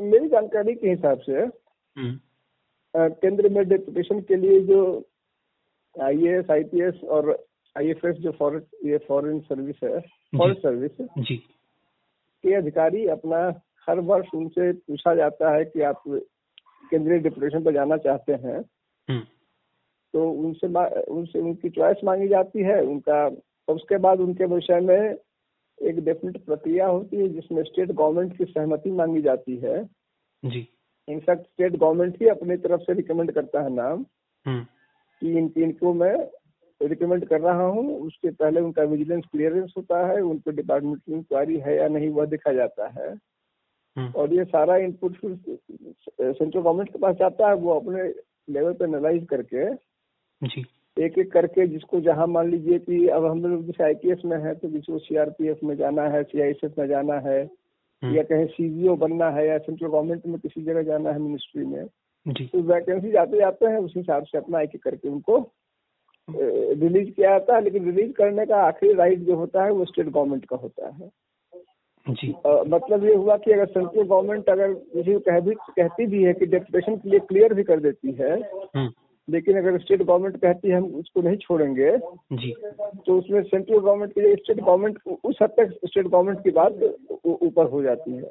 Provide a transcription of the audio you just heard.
मेरी जानकारी के हिसाब से हम्म, केंद्र में डेपुटेशन के लिए जो I S I P S और आई एफ़ एस जो फॉरेन ये फॉरेन सर्विस है फॉरेन सर्विस जी। के अधिकारी अपना हर वर्ष उनसे पूछा जाता है कि आप केंद्रीय डिप्यूटेशन पर जाना चाहते हैं। हम्म, तो उनसे उनसे उनकी चॉइस मांगी जाती है उनका उसके बाद उनके विषय में एक डेफिनेट प्रक्रिया होती है जिसमें स्टेट गवर्नमेंट की सहमति मांगी जाती है। जी। इनफैक्ट स्टेट गवर्नमेंट ही अपनी तरफ़ से रिकमेंड करता है नाम। हम्म, कि इन तीन को मैं रिकमेंड कर रहा हूँ। उसके पहले उनका विजिलेंस क्लियरेंस होता है। उन पर डिपार्टमेंट इंक्वायरी है या नहीं वह देखा जाता है। हम्म, और ये सारा इनपुट फिर सेंट्रल गवर्नमेंट के पास जाता है। वो अपने लेवल पे एनालाइज करके जी। एक एक करके जिसको जहाँ मान लीजिए कि अब हम लोग जैसे आईपीएस में है तो किसी को सीआरपीएफ में जाना है सीआईएसएफ में जाना है हम्म, या कहीं सीजीओ बनना है या सेंट्रल गवर्नमेंट में किसी जगह जाना है मिनिस्ट्री में जी। तो वैकेंसी जाते जाते हैं उस हिसाब से अपना एक एक करके उनको रिलीज़ किया जाता है लेकिन रिलीज़ करने का आखिरी राइट जो होता है वो स्टेट गवर्नमेंट का होता है। जी। अ, मतलब ये हुआ कि अगर सेंट्रल गवर्नमेंट अगर किसी कह भी कहती भी है कि डेपुटेशन के लिए क्लियर भी कर देती है हम्म, लेकिन अगर स्टेट गवर्नमेंट कहती है हम उसको नहीं छोड़ेंगे जी। तो उसमें सेंट्रल गवर्नमेंट के लिए स्टेट गवर्नमेंट उस हद तक स्टेट गवर्नमेंट की बात ऊपर हो जाती है।